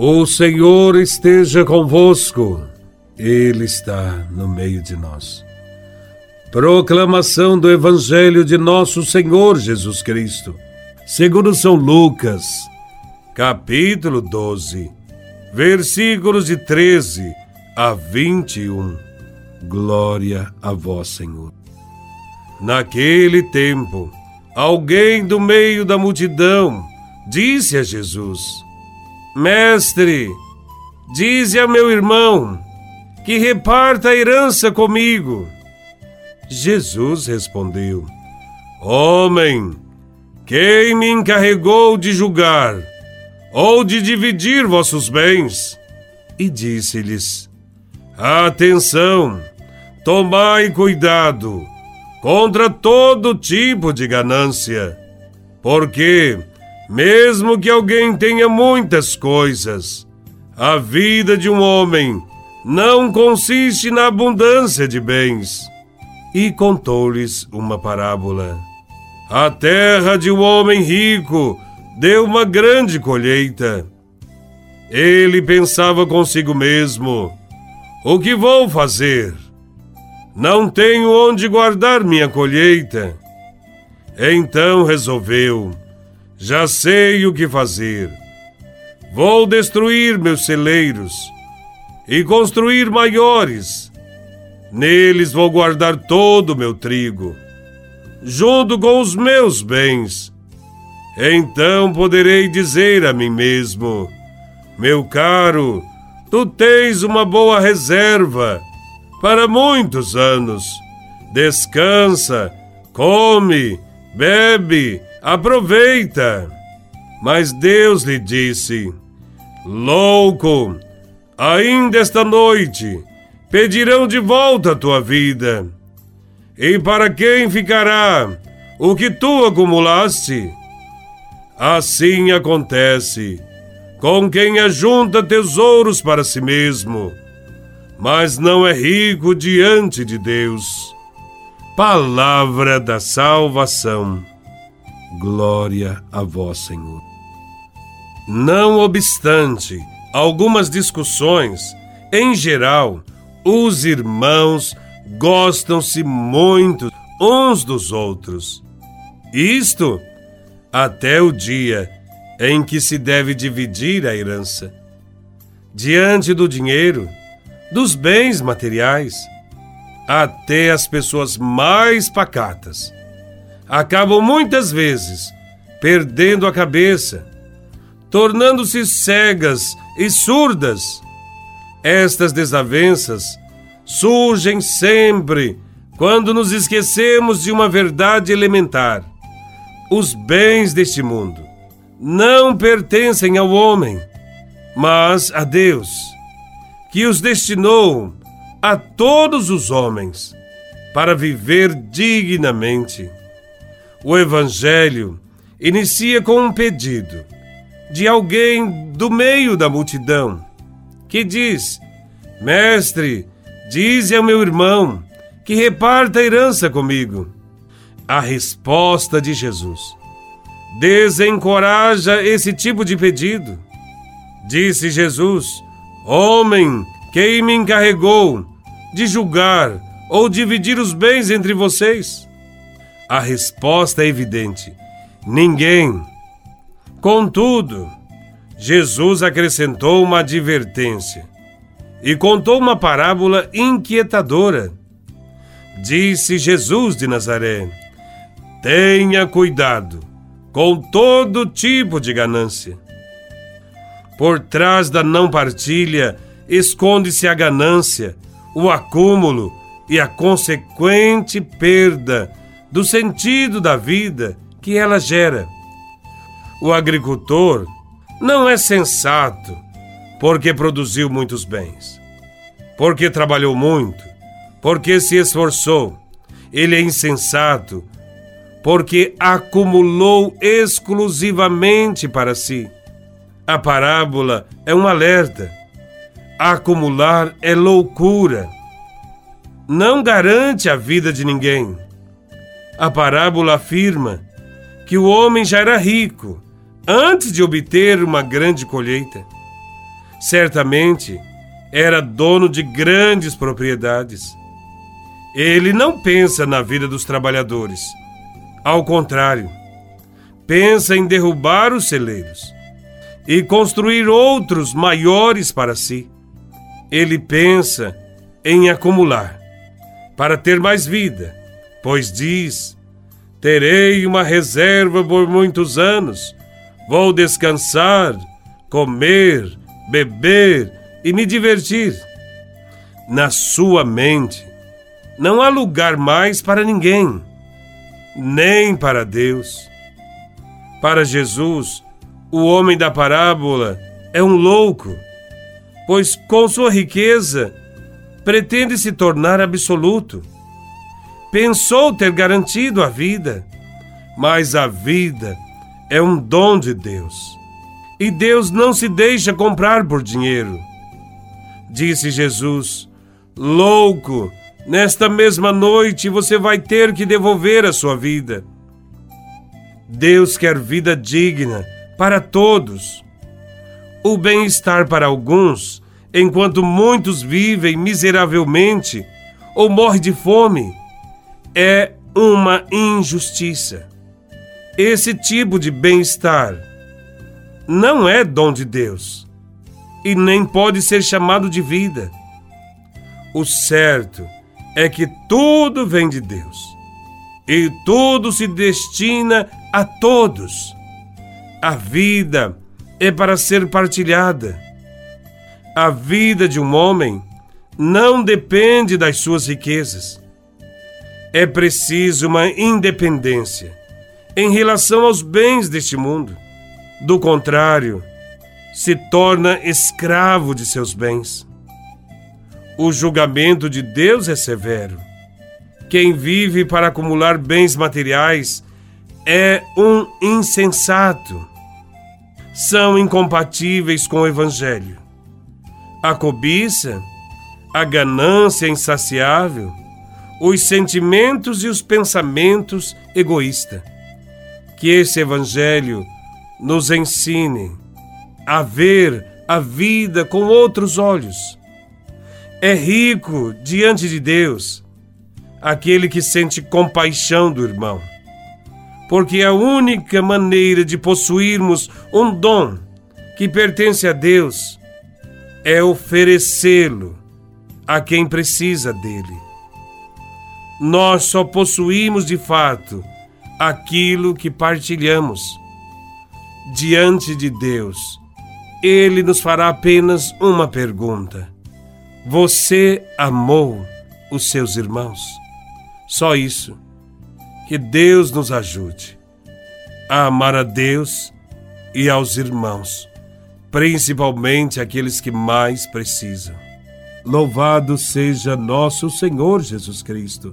O Senhor esteja convosco, Ele está no meio de nós. Proclamação do Evangelho de Nosso Senhor Jesus Cristo, segundo São Lucas, capítulo 12, versículos de 13 a 21. Glória a Vós, Senhor. Naquele tempo, alguém do meio da multidão disse a Jesus: Mestre, dize a meu irmão que reparta a herança comigo. Jesus respondeu: Homem, quem me encarregou de julgar ou de dividir vossos bens? E disse-lhes: Atenção, tomai cuidado contra todo tipo de ganância, porque mesmo que alguém tenha muitas coisas, a vida de um homem não consiste na abundância de bens. E contou-lhes uma parábola. A terra de um homem rico deu uma grande colheita. Ele pensava consigo mesmo: O que vou fazer? Não tenho onde guardar minha colheita. Então resolveu já sei o que fazer. Vou destruir meus celeiros e construir maiores. Neles vou guardar todo o meu trigo, junto com os meus bens. Então poderei dizer a mim mesmo: Meu caro, tu tens uma boa reserva para muitos anos. Descansa, come, bebe aproveita. Mas Deus lhe disse: Louco, ainda esta noite pedirão de volta a tua vida. E para quem ficará o que tu acumulaste? Assim acontece com quem ajunta tesouros para si mesmo, mas não é rico diante de Deus. Palavra da salvação. Glória a vós, Senhor. Não obstante algumas discussões, em geral, os irmãos gostam-se muito uns dos outros. Isto até o dia em que se deve dividir a herança. Diante do dinheiro, dos bens materiais, até as pessoas mais pacatas acabam muitas vezes perdendo a cabeça, tornando-se cegas e surdas. Estas desavenças surgem sempre quando nos esquecemos de uma verdade elementar. Os bens deste mundo não pertencem ao homem, mas a Deus, que os destinou a todos os homens para viver dignamente. O Evangelho inicia com um pedido de alguém do meio da multidão que diz: Mestre, dize ao meu irmão que reparta a herança comigo. A resposta de Jesus desencoraja esse tipo de pedido. Disse Jesus: Homem, quem me encarregou de julgar ou dividir os bens entre vocês? A resposta é evidente: ninguém. Contudo, Jesus acrescentou uma advertência e contou uma parábola inquietadora. Disse Jesus de Nazaré: Tenha cuidado com todo tipo de ganância. Por trás da não partilha esconde-se a ganância, o acúmulo e a consequente perda do sentido da vida que ela gera. O agricultor não é sensato porque produziu muitos bens, porque trabalhou muito, porque se esforçou. Ele é insensato porque acumulou exclusivamente para si. A parábola é um alerta. Acumular é loucura. Não garante a vida de ninguém a parábola afirma que o homem já era rico antes de obter uma grande colheita. Certamente era dono de grandes propriedades. Ele não pensa na vida dos trabalhadores. Ao contrário, pensa em derrubar os celeiros e construir outros maiores para si. Ele pensa em acumular para ter mais vida, pois diz: Terei uma reserva por muitos anos, vou descansar, comer, beber e me divertir. Na sua mente não há lugar mais para ninguém, nem para Deus. Para Jesus, o homem da parábola é um louco, pois com sua riqueza pretende se tornar absoluto. Pensou ter garantido a vida, mas a vida é um dom de Deus. E Deus não se deixa comprar por dinheiro. Disse Jesus: Louco, nesta mesma noite você vai ter que devolver a sua vida. Deus quer vida digna para todos. O bem-estar para alguns, enquanto muitos vivem miseravelmente ou morrem de fome, é uma injustiça. Esse tipo de bem-estar não é dom de Deus e nem pode ser chamado de vida. O certo é que tudo vem de Deus e tudo se destina a todos. A vida é para ser partilhada. A vida de um homem não depende das suas riquezas. É preciso uma independência em relação aos bens deste mundo. Do contrário, se torna escravo de seus bens. O julgamento de Deus é severo. Quem vive para acumular bens materiais é um insensato. São incompatíveis com o Evangelho. A cobiça, a ganância insaciável, os sentimentos e os pensamentos egoístas. Que esse Evangelho nos ensine a ver a vida com outros olhos. É rico diante de Deus aquele que sente compaixão do irmão porque a única maneira de possuirmos um dom que pertence a Deus é oferecê-lo a quem precisa dele. Nós só possuímos de fato aquilo que partilhamos. Diante de Deus, Ele nos fará apenas uma pergunta: Você amou os seus irmãos? Só isso que Deus nos ajude a amar a Deus e aos irmãos, principalmente aqueles que mais precisam. Louvado seja nosso Senhor Jesus Cristo,